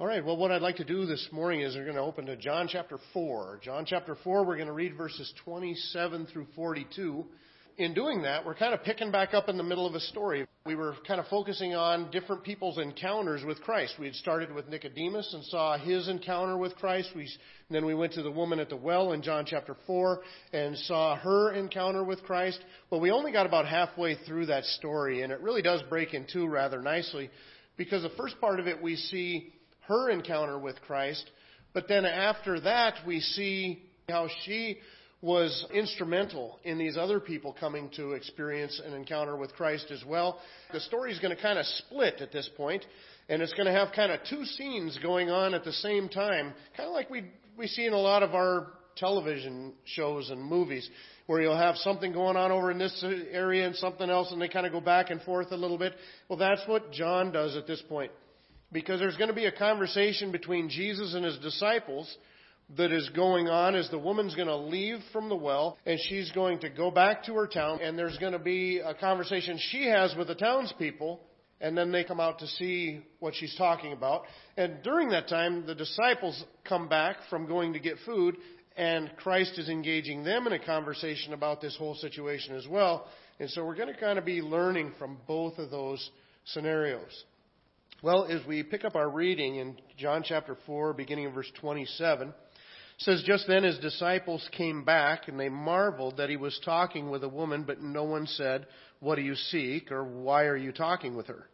All right, well, what I'd like to do this morning is we're going to open to John chapter 4. John chapter 4, we're going to read verses 27 through 42. In doing that, we're kind of picking back up in the middle of a story. We were kind of focusing on different people's encounters with Christ. We had started with Nicodemus and saw his encounter with Christ. We, then we went to the woman at the well in John chapter 4 and saw her encounter with Christ. Well, we only got about halfway through that story, and it really does break in two rather nicely because the first part of it we see her encounter with Christ. But then after that, we see how she was instrumental in these other people coming to experience an encounter with Christ as well. The story is going to kind of split at this point, and it's going to have kind of two scenes going on at the same time, kind of like we we see in a lot of our television shows and movies, where you'll have something going on over in this area and something else, and they kind of go back and forth a little bit. Well, that's what John does at this point because there's going to be a conversation between Jesus and his disciples that is going on as the woman's going to leave from the well and she's going to go back to her town and there's going to be a conversation she has with the townspeople and then they come out to see what she's talking about. And during that time, the disciples come back from going to get food and Christ is engaging them in a conversation about this whole situation as well. And so we're going to kind of be learning from both of those scenarios. Well, as we pick up our reading in John chapter 4, beginning in verse 27, says, Just then his disciples came back, and they marveled that he was talking with a woman, but no one said, What do you seek? or Why are you talking with her?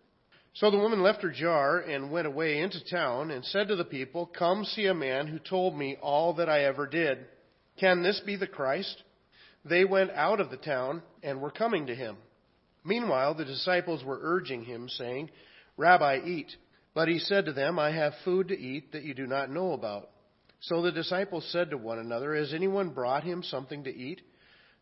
So the woman left her jar and went away into town and said to the people, Come see a man who told me all that I ever did. Can this be the Christ? They went out of the town and were coming to him. Meanwhile, the disciples were urging him, saying, Rabbi, eat. But he said to them, I have food to eat that you do not know about. So the disciples said to one another, Has anyone brought him something to eat?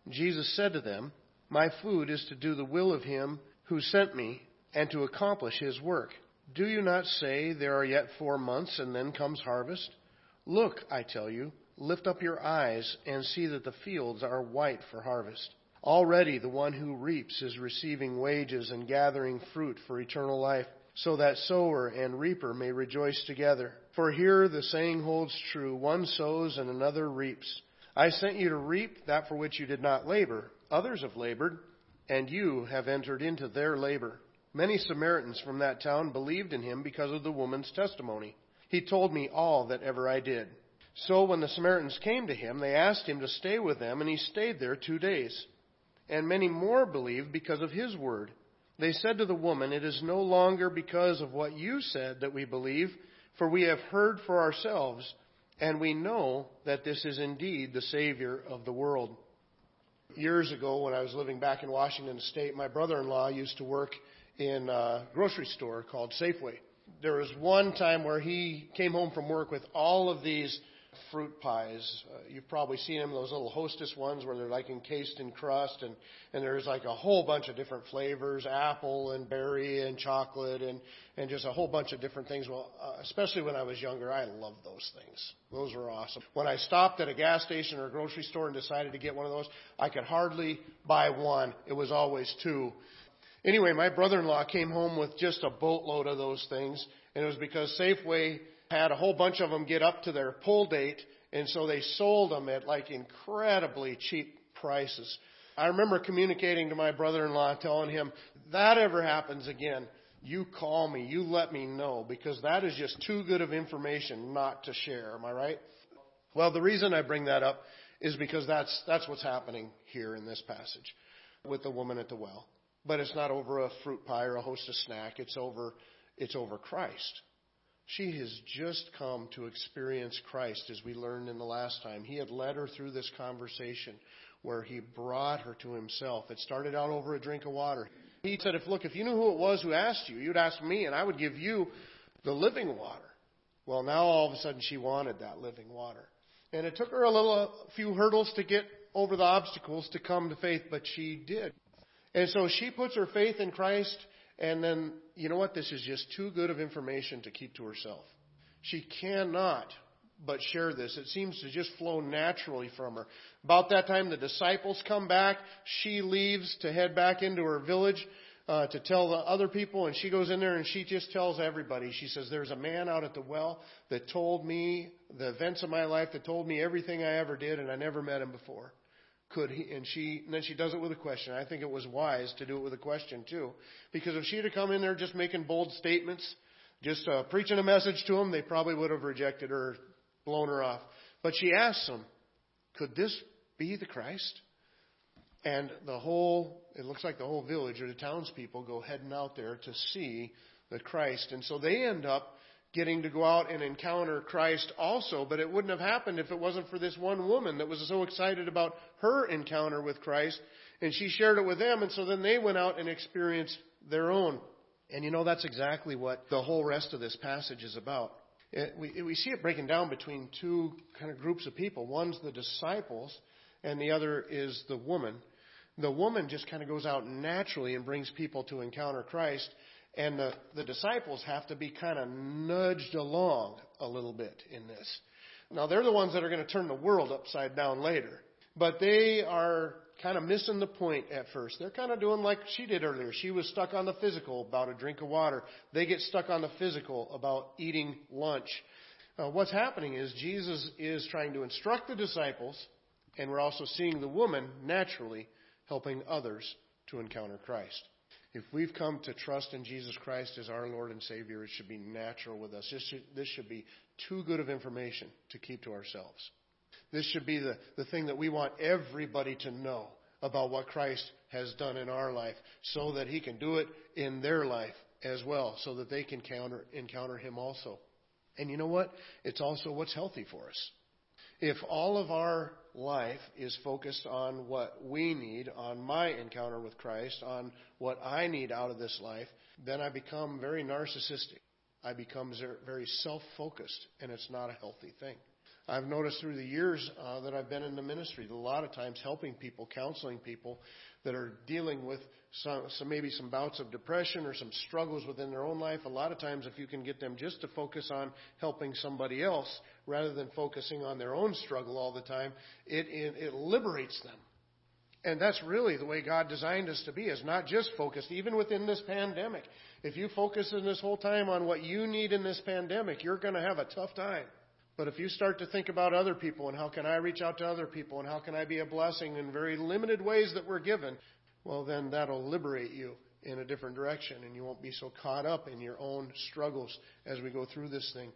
Jesus said to them, My food is to do the will of him who sent me and to accomplish his work. Do you not say, There are yet four months and then comes harvest? Look, I tell you, lift up your eyes and see that the fields are white for harvest. Already the one who reaps is receiving wages and gathering fruit for eternal life so that sower and reaper may rejoice together. For here the saying holds true one sows and another reaps. I sent you to reap that for which you did not labor. Others have labored, and you have entered into their labor. Many Samaritans from that town believed in him because of the woman's testimony. He told me all that ever I did. So when the Samaritans came to him, they asked him to stay with them, and he stayed there two days. And many more believed because of his word. They said to the woman, It is no longer because of what you said that we believe, for we have heard for ourselves, and we know that this is indeed the Savior of the world. Years ago, when I was living back in Washington State, my brother in law used to work in a grocery store called Safeway. There was one time where he came home from work with all of these fruit pies. Uh, you've probably seen them, those little hostess ones where they're like encased in crust, and and there's like a whole bunch of different flavors, apple and berry and chocolate, and and just a whole bunch of different things. Well, uh, especially when I was younger, I loved those things. Those were awesome. When I stopped at a gas station or a grocery store and decided to get one of those, I could hardly buy one. It was always two. Anyway, my brother-in-law came home with just a boatload of those things, and it was because Safeway had a whole bunch of them get up to their pull date, and so they sold them at like incredibly cheap prices. I remember communicating to my brother-in-law, telling him, that ever happens again, you call me, you let me know, because that is just too good of information not to share. Am I right? Well, the reason I bring that up is because that's, that's what's happening here in this passage with the woman at the well. But it's not over a fruit pie or a hostess snack. It's over, it's over Christ. She has just come to experience Christ, as we learned in the last time. He had led her through this conversation where he brought her to himself. It started out over a drink of water. He said, "If look, if you knew who it was who asked you, you'd ask me, and I would give you the living water." Well, now all of a sudden she wanted that living water, and it took her a little, a few hurdles to get over the obstacles to come to faith, but she did. And so she puts her faith in Christ and then, you know what? This is just too good of information to keep to herself. She cannot but share this. It seems to just flow naturally from her. About that time, the disciples come back. She leaves to head back into her village. uh, to tell the other people, and she goes in there and she just tells everybody. She says, "There's a man out at the well that told me the events of my life, that told me everything I ever did, and I never met him before." Could he? And she, and then she does it with a question. I think it was wise to do it with a question too, because if she had come in there just making bold statements, just uh, preaching a message to them, they probably would have rejected her, blown her off. But she asks them, "Could this be the Christ?" And the whole, it looks like the whole village or the townspeople go heading out there to see the Christ. And so they end up getting to go out and encounter Christ also, but it wouldn't have happened if it wasn't for this one woman that was so excited about her encounter with Christ, and she shared it with them, and so then they went out and experienced their own. And you know, that's exactly what the whole rest of this passage is about. It, we, we see it breaking down between two kind of groups of people. One's the disciples, and the other is the woman. The woman just kind of goes out naturally and brings people to encounter Christ, and the, the disciples have to be kind of nudged along a little bit in this. Now, they're the ones that are going to turn the world upside down later. But they are kind of missing the point at first. They're kind of doing like she did earlier. She was stuck on the physical about a drink of water. They get stuck on the physical about eating lunch. Uh, what's happening is Jesus is trying to instruct the disciples, and we're also seeing the woman naturally helping others to encounter Christ. If we've come to trust in Jesus Christ as our Lord and Savior, it should be natural with us. This should, this should be too good of information to keep to ourselves. This should be the, the thing that we want everybody to know about what Christ has done in our life so that He can do it in their life as well, so that they can counter, encounter Him also. And you know what? It's also what's healthy for us. If all of our life is focused on what we need, on my encounter with Christ, on what I need out of this life, then I become very narcissistic. I become very self focused, and it's not a healthy thing. I've noticed through the years uh, that I've been in the ministry, a lot of times helping people, counseling people that are dealing with some, some maybe some bouts of depression or some struggles within their own life. A lot of times, if you can get them just to focus on helping somebody else rather than focusing on their own struggle all the time, it, it, it liberates them. And that's really the way God designed us to be, is not just focused, even within this pandemic. If you focus in this whole time on what you need in this pandemic, you're going to have a tough time. But if you start to think about other people and how can I reach out to other people and how can I be a blessing in very limited ways that we're given, well, then that'll liberate you in a different direction and you won't be so caught up in your own struggles as we go through this thing.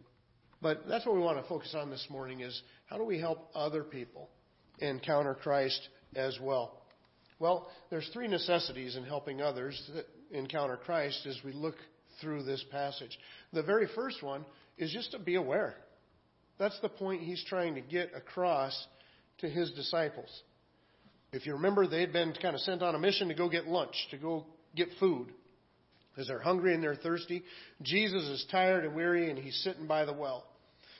But that's what we want to focus on this morning is how do we help other people encounter Christ as well? Well, there's three necessities in helping others that encounter Christ as we look through this passage. The very first one is just to be aware. That's the point he's trying to get across to his disciples. If you remember, they had been kind of sent on a mission to go get lunch, to go get food. Because they're hungry and they're thirsty. Jesus is tired and weary and he's sitting by the well.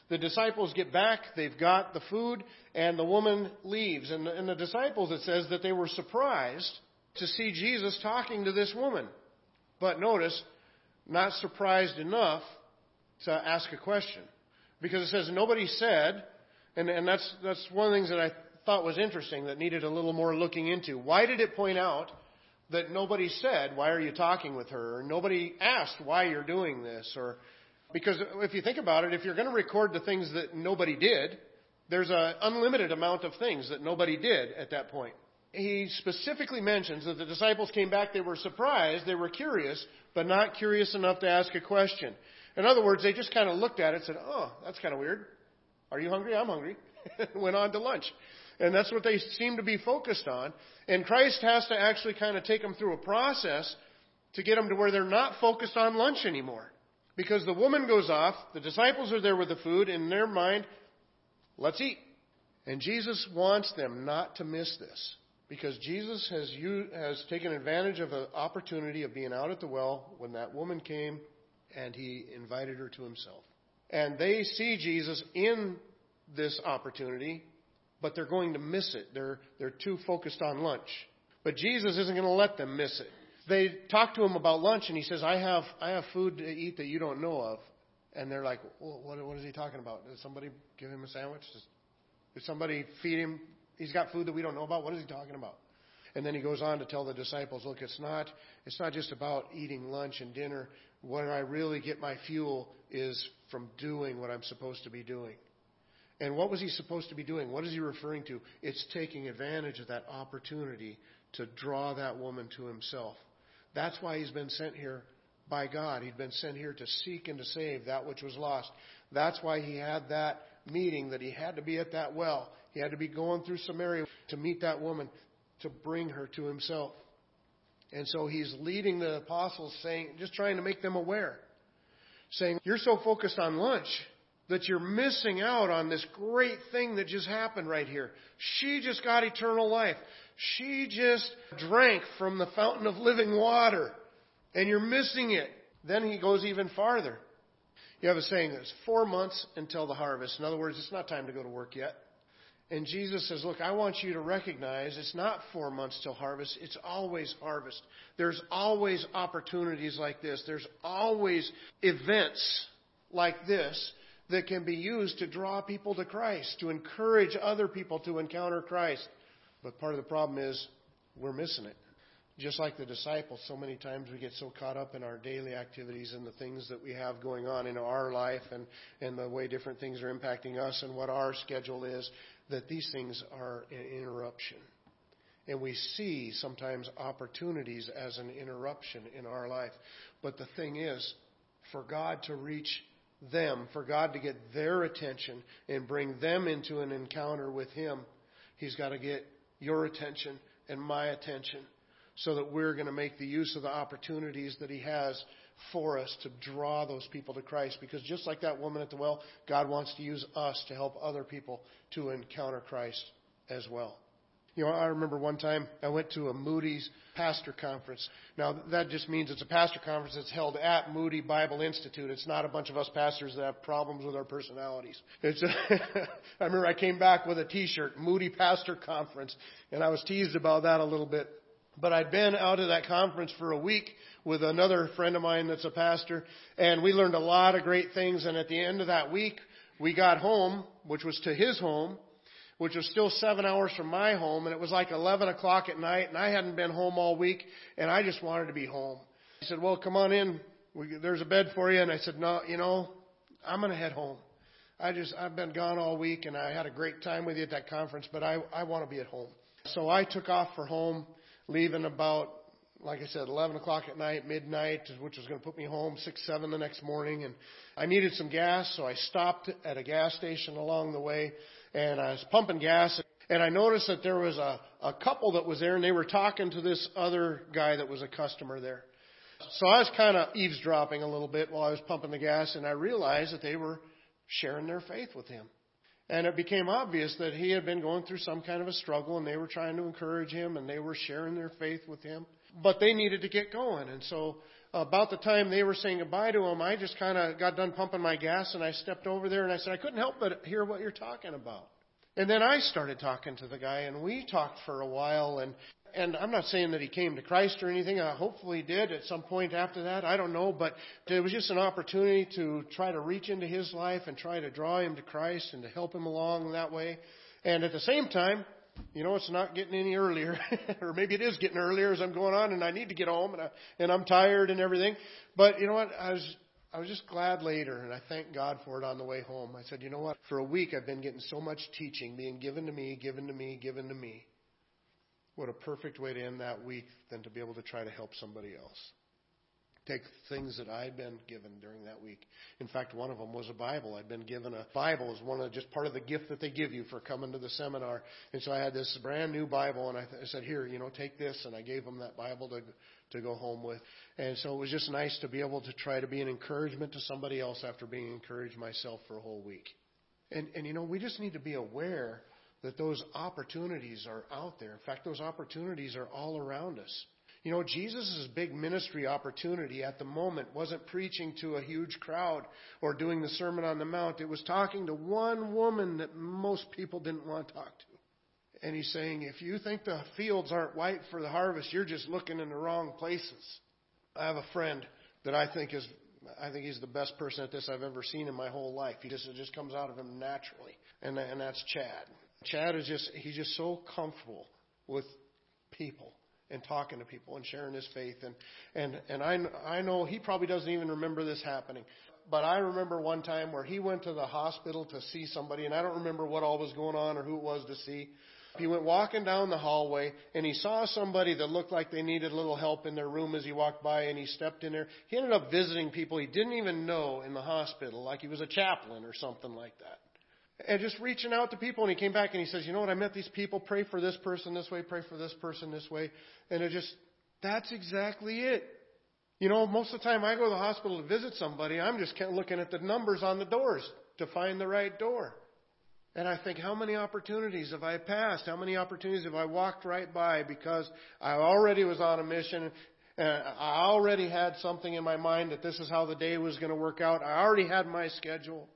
The disciples get back, they've got the food, and the woman leaves. And the, and the disciples, it says that they were surprised to see Jesus talking to this woman. But notice, not surprised enough to ask a question because it says nobody said, and, and that's, that's one of the things that I thought was interesting that needed a little more looking into. Why did it point out that nobody said, why are you talking with her? Or nobody asked why you're doing this? Or, because if you think about it, if you're going to record the things that nobody did, there's an unlimited amount of things that nobody did at that point. He specifically mentions that the disciples came back, they were surprised, they were curious, but not curious enough to ask a question. In other words, they just kind of looked at it and said, Oh, that's kind of weird. Are you hungry? I'm hungry. Went on to lunch. And that's what they seem to be focused on. And Christ has to actually kind of take them through a process to get them to where they're not focused on lunch anymore. Because the woman goes off, the disciples are there with the food, and in their mind, let's eat. And Jesus wants them not to miss this. Because Jesus has, you has taken advantage of an opportunity of being out at the well when that woman came and he invited her to himself. And they see Jesus in this opportunity, but they're going to miss it. They're, they're too focused on lunch. But Jesus isn't going to let them miss it. They talk to him about lunch, and he says, I have, I have food to eat that you don't know of. And they're like, well, what, what is he talking about? Did somebody give him a sandwich? Did somebody feed him? He's got food that we don't know about. What is he talking about? And then he goes on to tell the disciples, look, it's not, it's not just about eating lunch and dinner. Where I really get my fuel is from doing what I'm supposed to be doing. And what was he supposed to be doing? What is he referring to? It's taking advantage of that opportunity to draw that woman to himself. That's why he's been sent here by God. He'd been sent here to seek and to save that which was lost. That's why he had that meeting that he had to be at that well. He had to be going through Samaria to meet that woman, to bring her to himself. And so he's leading the apostles saying, just trying to make them aware, saying, you're so focused on lunch that you're missing out on this great thing that just happened right here. She just got eternal life. She just drank from the fountain of living water and you're missing it. Then he goes even farther. You have a saying that's four months until the harvest. In other words, it's not time to go to work yet. And Jesus says, Look, I want you to recognize it's not four months till harvest, it's always harvest. There's always opportunities like this, there's always events like this that can be used to draw people to Christ, to encourage other people to encounter Christ. But part of the problem is we're missing it. Just like the disciples, so many times we get so caught up in our daily activities and the things that we have going on in our life and, and the way different things are impacting us and what our schedule is, that these things are an interruption. And we see sometimes opportunities as an interruption in our life. But the thing is, for God to reach them, for God to get their attention and bring them into an encounter with Him, He's got to get your attention and my attention so that we're going to make the use of the opportunities that He has for us to draw those people to Christ. Because just like that woman at the well, God wants to use us to help other people to encounter Christ as well. You know, I remember one time I went to a Moody's pastor conference. Now, that just means it's a pastor conference that's held at Moody Bible Institute. It's not a bunch of us pastors that have problems with our personalities. It's a I remember I came back with a t-shirt, Moody Pastor Conference, and I was teased about that a little bit but I'd been out of that conference for a week with another friend of mine that's a pastor, and we learned a lot of great things. And at the end of that week, we got home, which was to his home, which was still seven hours from my home, and it was like 11 o'clock at night, and I hadn't been home all week, and I just wanted to be home. He said, well, come on in. We, there's a bed for you. And I said, no, you know, I'm going to head home. I just, I've been gone all week, and I had a great time with you at that conference, but I, I want to be at home. So I took off for home leaving about, like I said, 11 o'clock at night, midnight, which was going to put me home 6, 7 the next morning. And I needed some gas, so I stopped at a gas station along the way and I was pumping gas. And I noticed that there was a, a couple that was there and they were talking to this other guy that was a customer there. So I was kind of eavesdropping a little bit while I was pumping the gas and I realized that they were sharing their faith with him. And it became obvious that he had been going through some kind of a struggle and they were trying to encourage him and they were sharing their faith with him. But they needed to get going. And so about the time they were saying goodbye to him, I just kind of got done pumping my gas and I stepped over there and I said, I couldn't help but hear what you're talking about. And then I started talking to the guy and we talked for a while and and I'm not saying that he came to Christ or anything. Uh, hopefully he did at some point after that. I don't know, but it was just an opportunity to try to reach into his life and try to draw him to Christ and to help him along that way. And at the same time, you know, it's not getting any earlier, or maybe it is getting earlier as I'm going on, and I need to get home, and I, and I'm tired and everything. But you know what? I was I was just glad later, and I thank God for it on the way home. I said, you know what? For a week, I've been getting so much teaching being given to me, given to me, given to me. What a perfect way to end that week than to be able to try to help somebody else. Take things that I'd been given during that week. In fact, one of them was a Bible. I'd been given a Bible as one of just part of the gift that they give you for coming to the seminar. And so I had this brand new Bible, and I, th- I said, "Here, you know, take this." And I gave them that Bible to to go home with. And so it was just nice to be able to try to be an encouragement to somebody else after being encouraged myself for a whole week. And and you know, we just need to be aware that those opportunities are out there. In fact, those opportunities are all around us. You know, Jesus' big ministry opportunity at the moment wasn't preaching to a huge crowd or doing the Sermon on the Mount. It was talking to one woman that most people didn't want to talk to. And he's saying, if you think the fields aren't white for the harvest, you're just looking in the wrong places. I have a friend that I think is, I think he's the best person at this I've ever seen in my whole life. He just, it just comes out of him naturally. And, and that's Chad. Chad is just, he's just so comfortable with people and talking to people and sharing his faith. And, and, and I, I know he probably doesn't even remember this happening. But I remember one time where he went to the hospital to see somebody, and I don't remember what all was going on or who it was to see. He went walking down the hallway and he saw somebody that looked like they needed a little help in their room as he walked by and he stepped in there. He ended up visiting people he didn't even know in the hospital, like he was a chaplain or something like that and just reaching out to people. And he came back and he says, You know what? I met these people. Pray for this person this way. Pray for this person this way. And it just, that's exactly it. You know, most of the time I go to the hospital to visit somebody, I'm just kind of looking at the numbers on the doors to find the right door. And I think, how many opportunities have I passed? How many opportunities have I walked right by because I already was on a mission and I already had something in my mind that this is how the day was going to work out. I already had my schedule.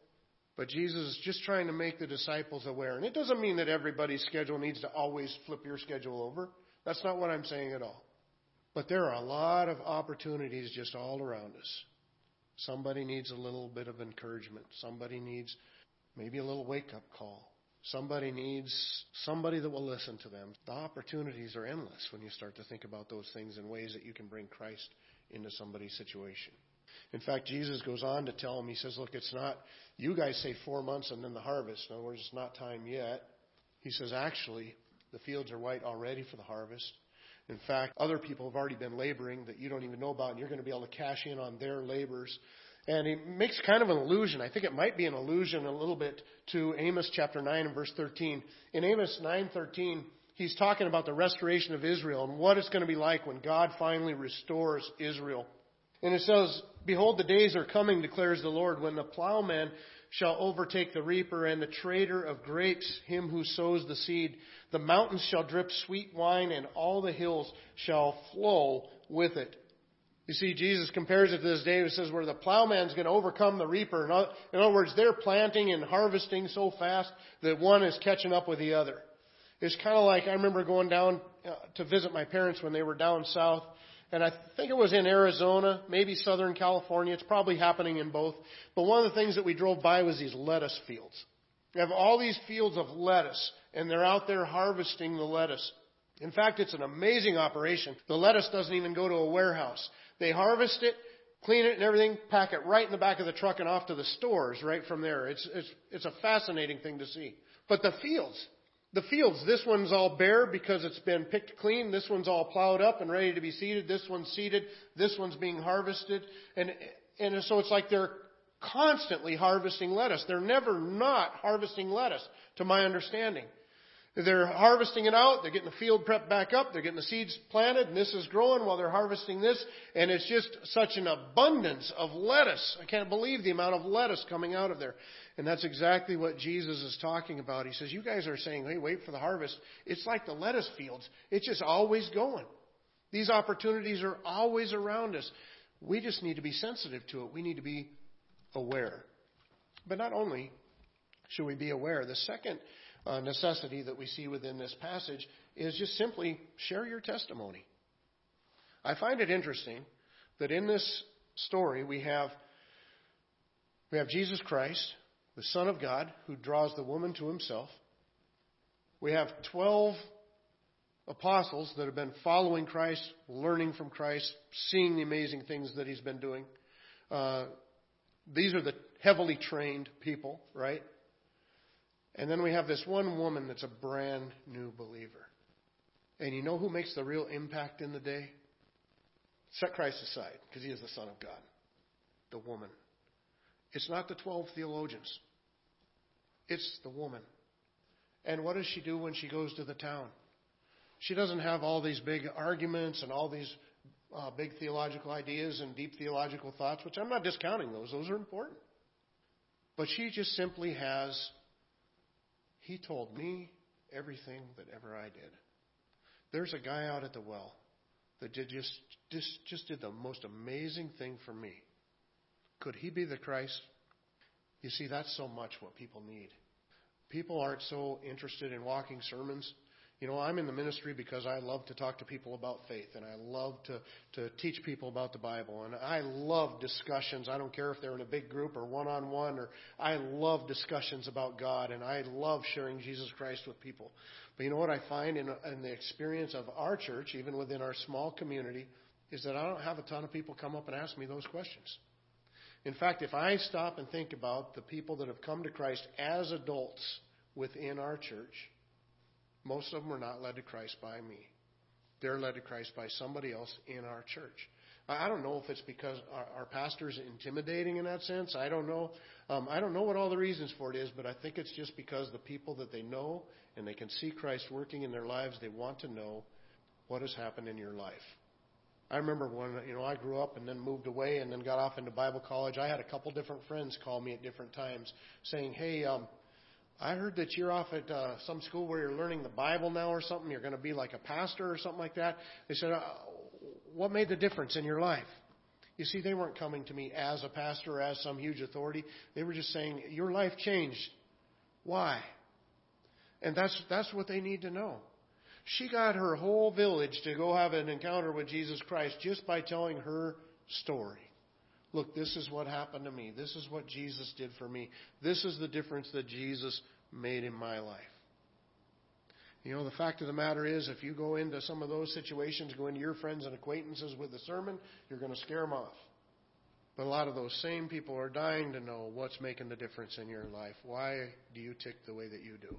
But Jesus is just trying to make the disciples aware. And it doesn't mean that everybody's schedule needs to always flip your schedule over. That's not what I'm saying at all. But there are a lot of opportunities just all around us. Somebody needs a little bit of encouragement. Somebody needs maybe a little wake up call. Somebody needs somebody that will listen to them. The opportunities are endless when you start to think about those things in ways that you can bring Christ into somebody's situation. In fact, Jesus goes on to tell him, He says, Look, it's not, you guys say four months and then the harvest. In other words, it's not time yet. He says, Actually, the fields are white already for the harvest. In fact, other people have already been laboring that you don't even know about, and you're going to be able to cash in on their labors. And he makes kind of an allusion. I think it might be an allusion a little bit to Amos chapter 9 and verse 13. In Amos 9:13, he's talking about the restoration of Israel and what it's going to be like when God finally restores Israel. And it says, Behold, the days are coming, declares the Lord, when the plowman shall overtake the reaper and the trader of grapes, him who sows the seed. The mountains shall drip sweet wine and all the hills shall flow with it. You see, Jesus compares it to this day. He says where the plowman's going to overcome the reaper. In other words, they're planting and harvesting so fast that one is catching up with the other. It's kind of like I remember going down uh, to visit my parents when they were down south, and I think it was in Arizona, maybe Southern California. It's probably happening in both. But one of the things that we drove by was these lettuce fields. You have all these fields of lettuce, and they're out there harvesting the lettuce. In fact, it's an amazing operation. The lettuce doesn't even go to a warehouse. They harvest it, clean it and everything, pack it right in the back of the truck and off to the stores right from there. It's, it's, it's a fascinating thing to see. But the fields, the fields, this one's all bare because it's been picked clean. This one's all plowed up and ready to be seeded. This one's seeded. This one's being harvested. And, and so it's like they're constantly harvesting lettuce. They're never not harvesting lettuce, to my understanding. They're harvesting it out. They're getting the field prepped back up. They're getting the seeds planted, and this is growing while they're harvesting this. And it's just such an abundance of lettuce. I can't believe the amount of lettuce coming out of there. And that's exactly what Jesus is talking about. He says, You guys are saying, hey, wait for the harvest. It's like the lettuce fields, it's just always going. These opportunities are always around us. We just need to be sensitive to it. We need to be aware. But not only should we be aware, the second uh, necessity that we see within this passage is just simply share your testimony. I find it interesting that in this story we have we have Jesus Christ the Son of God, who draws the woman to himself. We have 12 apostles that have been following Christ, learning from Christ, seeing the amazing things that he's been doing. Uh, these are the heavily trained people, right? And then we have this one woman that's a brand new believer. And you know who makes the real impact in the day? Set Christ aside, because he is the Son of God. The woman. It's not the 12 theologians. It's the woman. And what does she do when she goes to the town? She doesn't have all these big arguments and all these uh, big theological ideas and deep theological thoughts, which I'm not discounting those. Those are important. But she just simply has, He told me everything that ever I did. There's a guy out at the well that did just, just, just did the most amazing thing for me. Could he be the Christ? You see, that's so much what people need. People aren't so interested in walking sermons. You know, I'm in the ministry because I love to talk to people about faith and I love to, to teach people about the Bible. And I love discussions. I don't care if they're in a big group or one on one or I love discussions about God and I love sharing Jesus Christ with people. But you know what I find in, in the experience of our church, even within our small community, is that I don't have a ton of people come up and ask me those questions. In fact, if I stop and think about the people that have come to Christ as adults within our church, most of them are not led to Christ by me. They're led to Christ by somebody else in our church. I don't know if it's because our, our pastor's intimidating in that sense. I don't know. Um, I don't know what all the reasons for it is, but I think it's just because the people that they know and they can see Christ working in their lives, they want to know what has happened in your life. I remember when you know I grew up and then moved away and then got off into Bible college. I had a couple different friends call me at different times saying, "Hey, um, I heard that you're off at uh, some school where you're learning the Bible now or something. You're going to be like a pastor or something like that. They said, uh, What made the difference in your life? You see, they weren't coming to me as a pastor or as some huge authority. They were just saying, Your life changed. Why? And that's, that's what they need to know. She got her whole village to go have an encounter with Jesus Christ just by telling her story. Look, this is what happened to me. This is what Jesus did for me. This is the difference that Jesus made in my life. You know, the fact of the matter is, if you go into some of those situations, go into your friends and acquaintances with a sermon, you're going to scare them off. But a lot of those same people are dying to know what's making the difference in your life. Why do you tick the way that you do?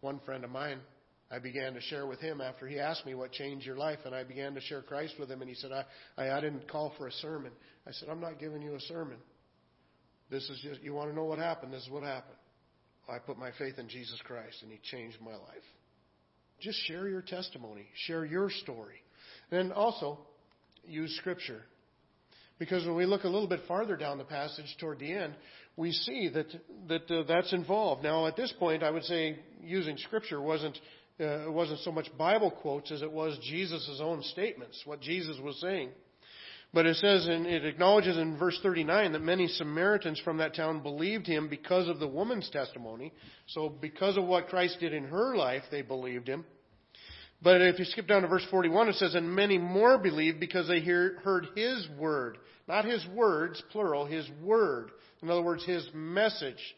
One friend of mine I began to share with him after he asked me what changed your life, and I began to share Christ with him, and he said, I, I, I didn't call for a sermon. I said, I'm not giving you a sermon. This is just, you want to know what happened? This is what happened. I put my faith in Jesus Christ, and he changed my life. Just share your testimony, share your story. And also, use Scripture. Because when we look a little bit farther down the passage toward the end, we see that that uh, that's involved. Now, at this point, I would say using Scripture wasn't uh, it wasn't so much Bible quotes as it was Jesus' own statements, what Jesus was saying. But it says, and it acknowledges in verse 39 that many Samaritans from that town believed him because of the woman's testimony. So because of what Christ did in her life, they believed him. But if you skip down to verse 41, it says, and many more believed because they hear, heard his word. Not his words, plural, his word. In other words, his message.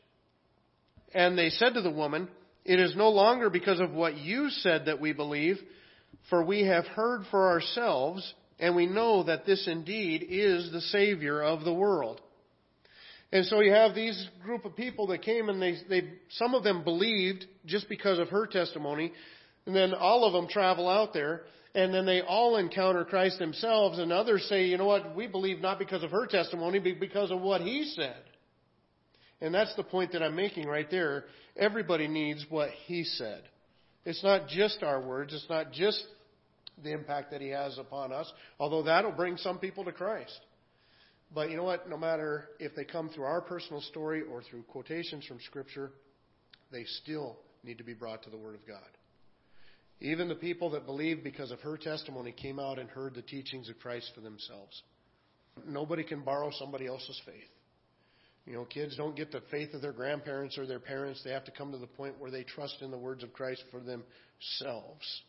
And they said to the woman, it is no longer because of what you said that we believe, for we have heard for ourselves, and we know that this indeed is the Savior of the world. And so you have these group of people that came and they, they, some of them believed just because of her testimony, and then all of them travel out there, and then they all encounter Christ themselves, and others say, you know what, we believe not because of her testimony, but because of what he said. And that's the point that I'm making right there. Everybody needs what he said. It's not just our words, it's not just the impact that he has upon us, although that'll bring some people to Christ. But you know what? No matter if they come through our personal story or through quotations from Scripture, they still need to be brought to the Word of God. Even the people that believed because of her testimony came out and heard the teachings of Christ for themselves. Nobody can borrow somebody else's faith. You know, kids don't get the faith of their grandparents or their parents. They have to come to the point where they trust in the words of Christ for themselves.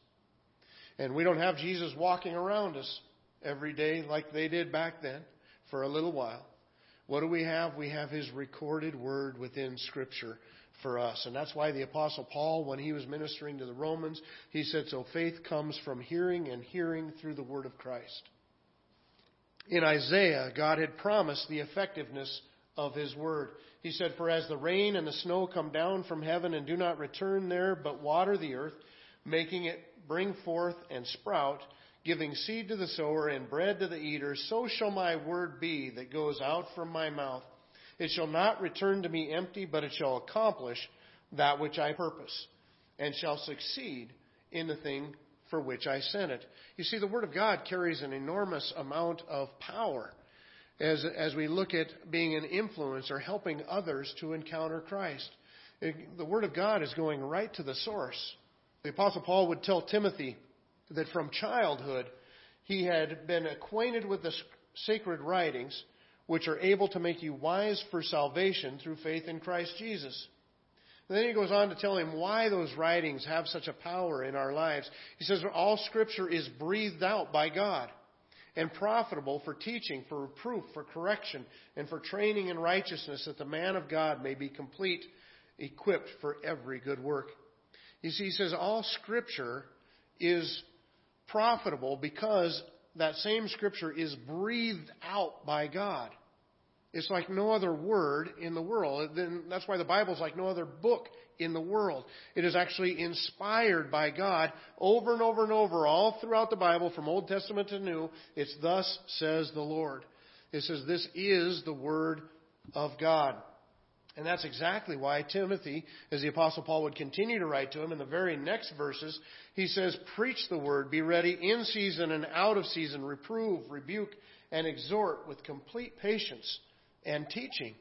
And we don't have Jesus walking around us every day like they did back then for a little while. What do we have? We have His recorded word within Scripture for us. And that's why the Apostle Paul, when he was ministering to the Romans, he said, So faith comes from hearing, and hearing through the word of Christ. In Isaiah, God had promised the effectiveness of his word. He said, For as the rain and the snow come down from heaven and do not return there, but water the earth, making it bring forth and sprout, giving seed to the sower and bread to the eater, so shall my word be that goes out from my mouth. It shall not return to me empty, but it shall accomplish that which I purpose, and shall succeed in the thing for which I sent it. You see, the Word of God carries an enormous amount of power as, as we look at being an influencer, helping others to encounter Christ. The Word of God is going right to the source. The Apostle Paul would tell Timothy that from childhood he had been acquainted with the sacred writings, which are able to make you wise for salvation through faith in Christ Jesus. And then he goes on to tell him why those writings have such a power in our lives. He says, All scripture is breathed out by God and profitable for teaching, for reproof, for correction, and for training in righteousness, that the man of God may be complete, equipped for every good work. You see, he says all scripture is profitable because that same scripture is breathed out by God. It's like no other word in the world. That's why the Bible is like no other book in the world. It is actually inspired by God over and over and over, all throughout the Bible, from Old Testament to New. It's thus says the Lord. It says this is the Word of God. And that's exactly why Timothy, as the Apostle Paul would continue to write to him in the very next verses, he says, Preach the word, be ready in season and out of season, reprove, rebuke, and exhort with complete patience and teaching.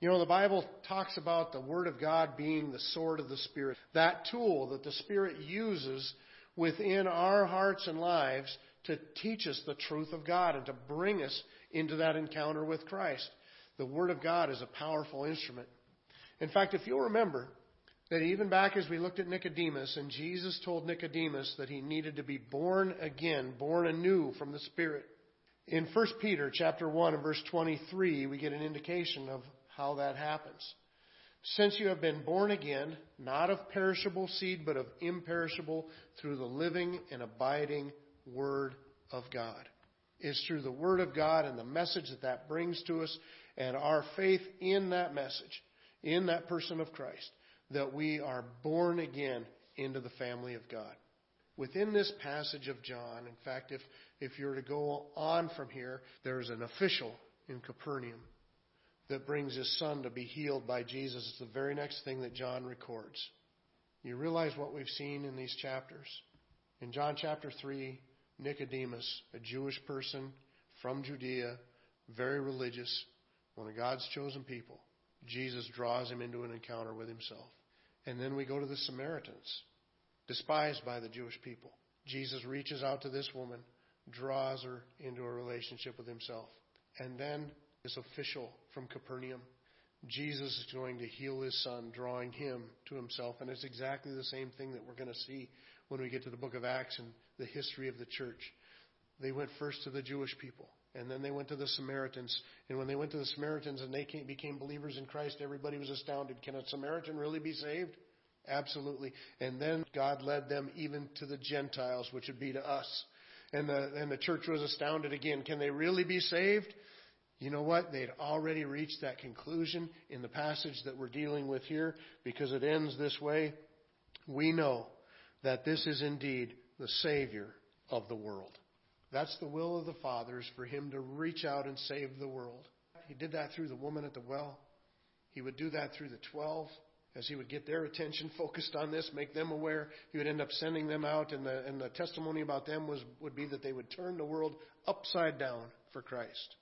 You know, the Bible talks about the Word of God being the sword of the Spirit, that tool that the Spirit uses within our hearts and lives to teach us the truth of God and to bring us into that encounter with Christ. The Word of God is a powerful instrument. In fact, if you'll remember that even back as we looked at Nicodemus, and Jesus told Nicodemus that he needed to be born again, born anew from the Spirit. In 1 Peter chapter 1 and verse 23, we get an indication of how that happens. Since you have been born again, not of perishable seed, but of imperishable, through the living and abiding Word of God. It's through the Word of God and the message that that brings to us and our faith in that message, in that person of Christ, that we are born again into the family of God. Within this passage of John, in fact, if, if you're to go on from here, there's an official in Capernaum that brings his son to be healed by Jesus. It's the very next thing that John records. You realize what we've seen in these chapters. In John chapter 3, Nicodemus, a Jewish person from Judea, very religious, one of God's chosen people, Jesus draws him into an encounter with himself. And then we go to the Samaritans, despised by the Jewish people. Jesus reaches out to this woman, draws her into a relationship with himself. And then this official from Capernaum. Jesus is going to heal his son, drawing him to himself. And it's exactly the same thing that we're going to see when we get to the book of Acts and the history of the church. They went first to the Jewish people, and then they went to the Samaritans. And when they went to the Samaritans and they came, became believers in Christ, everybody was astounded. Can a Samaritan really be saved? Absolutely. And then God led them even to the Gentiles, which would be to us. And the, and the church was astounded again. Can they really be saved? You know what? They'd already reached that conclusion in the passage that we're dealing with here because it ends this way. We know that this is indeed the Savior of the world. That's the will of the Father, is for Him to reach out and save the world. He did that through the woman at the well. He would do that through the twelve, as He would get their attention focused on this, make them aware. He would end up sending them out, and the, and the testimony about them was, would be that they would turn the world upside down for Christ.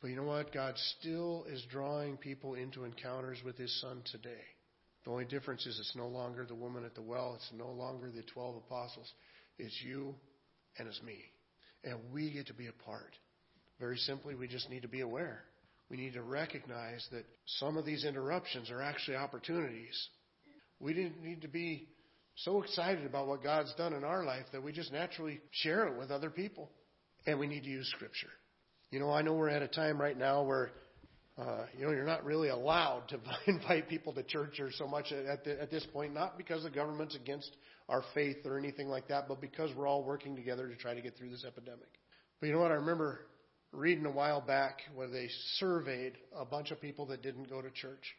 But you know what? God still is drawing people into encounters with His Son today. The only difference is it's no longer the woman at the well. It's no longer the 12 apostles. It's you and it's me. And we get to be a part. Very simply, we just need to be aware. We need to recognize that some of these interruptions are actually opportunities. We didn't need to be so excited about what God's done in our life that we just naturally share it with other people. And we need to use Scripture. You know, I know we're at a time right now where, uh, you know, you're not really allowed to invite people to church or so much at, the, at this point, not because the government's against our faith or anything like that, but because we're all working together to try to get through this epidemic. But you know what? I remember reading a while back where they surveyed a bunch of people that didn't go to church.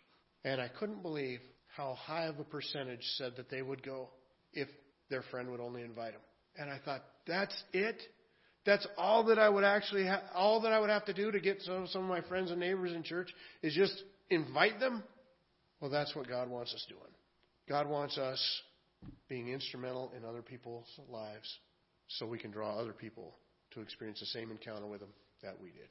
And I couldn't believe how high of a percentage said that they would go if their friend would only invite them. And I thought, that's it? That's all that I would actually ha- all that I would have to do to get some some of my friends and neighbors in church is just invite them. Well, that's what God wants us doing. God wants us being instrumental in other people's lives so we can draw other people to experience the same encounter with him that we did.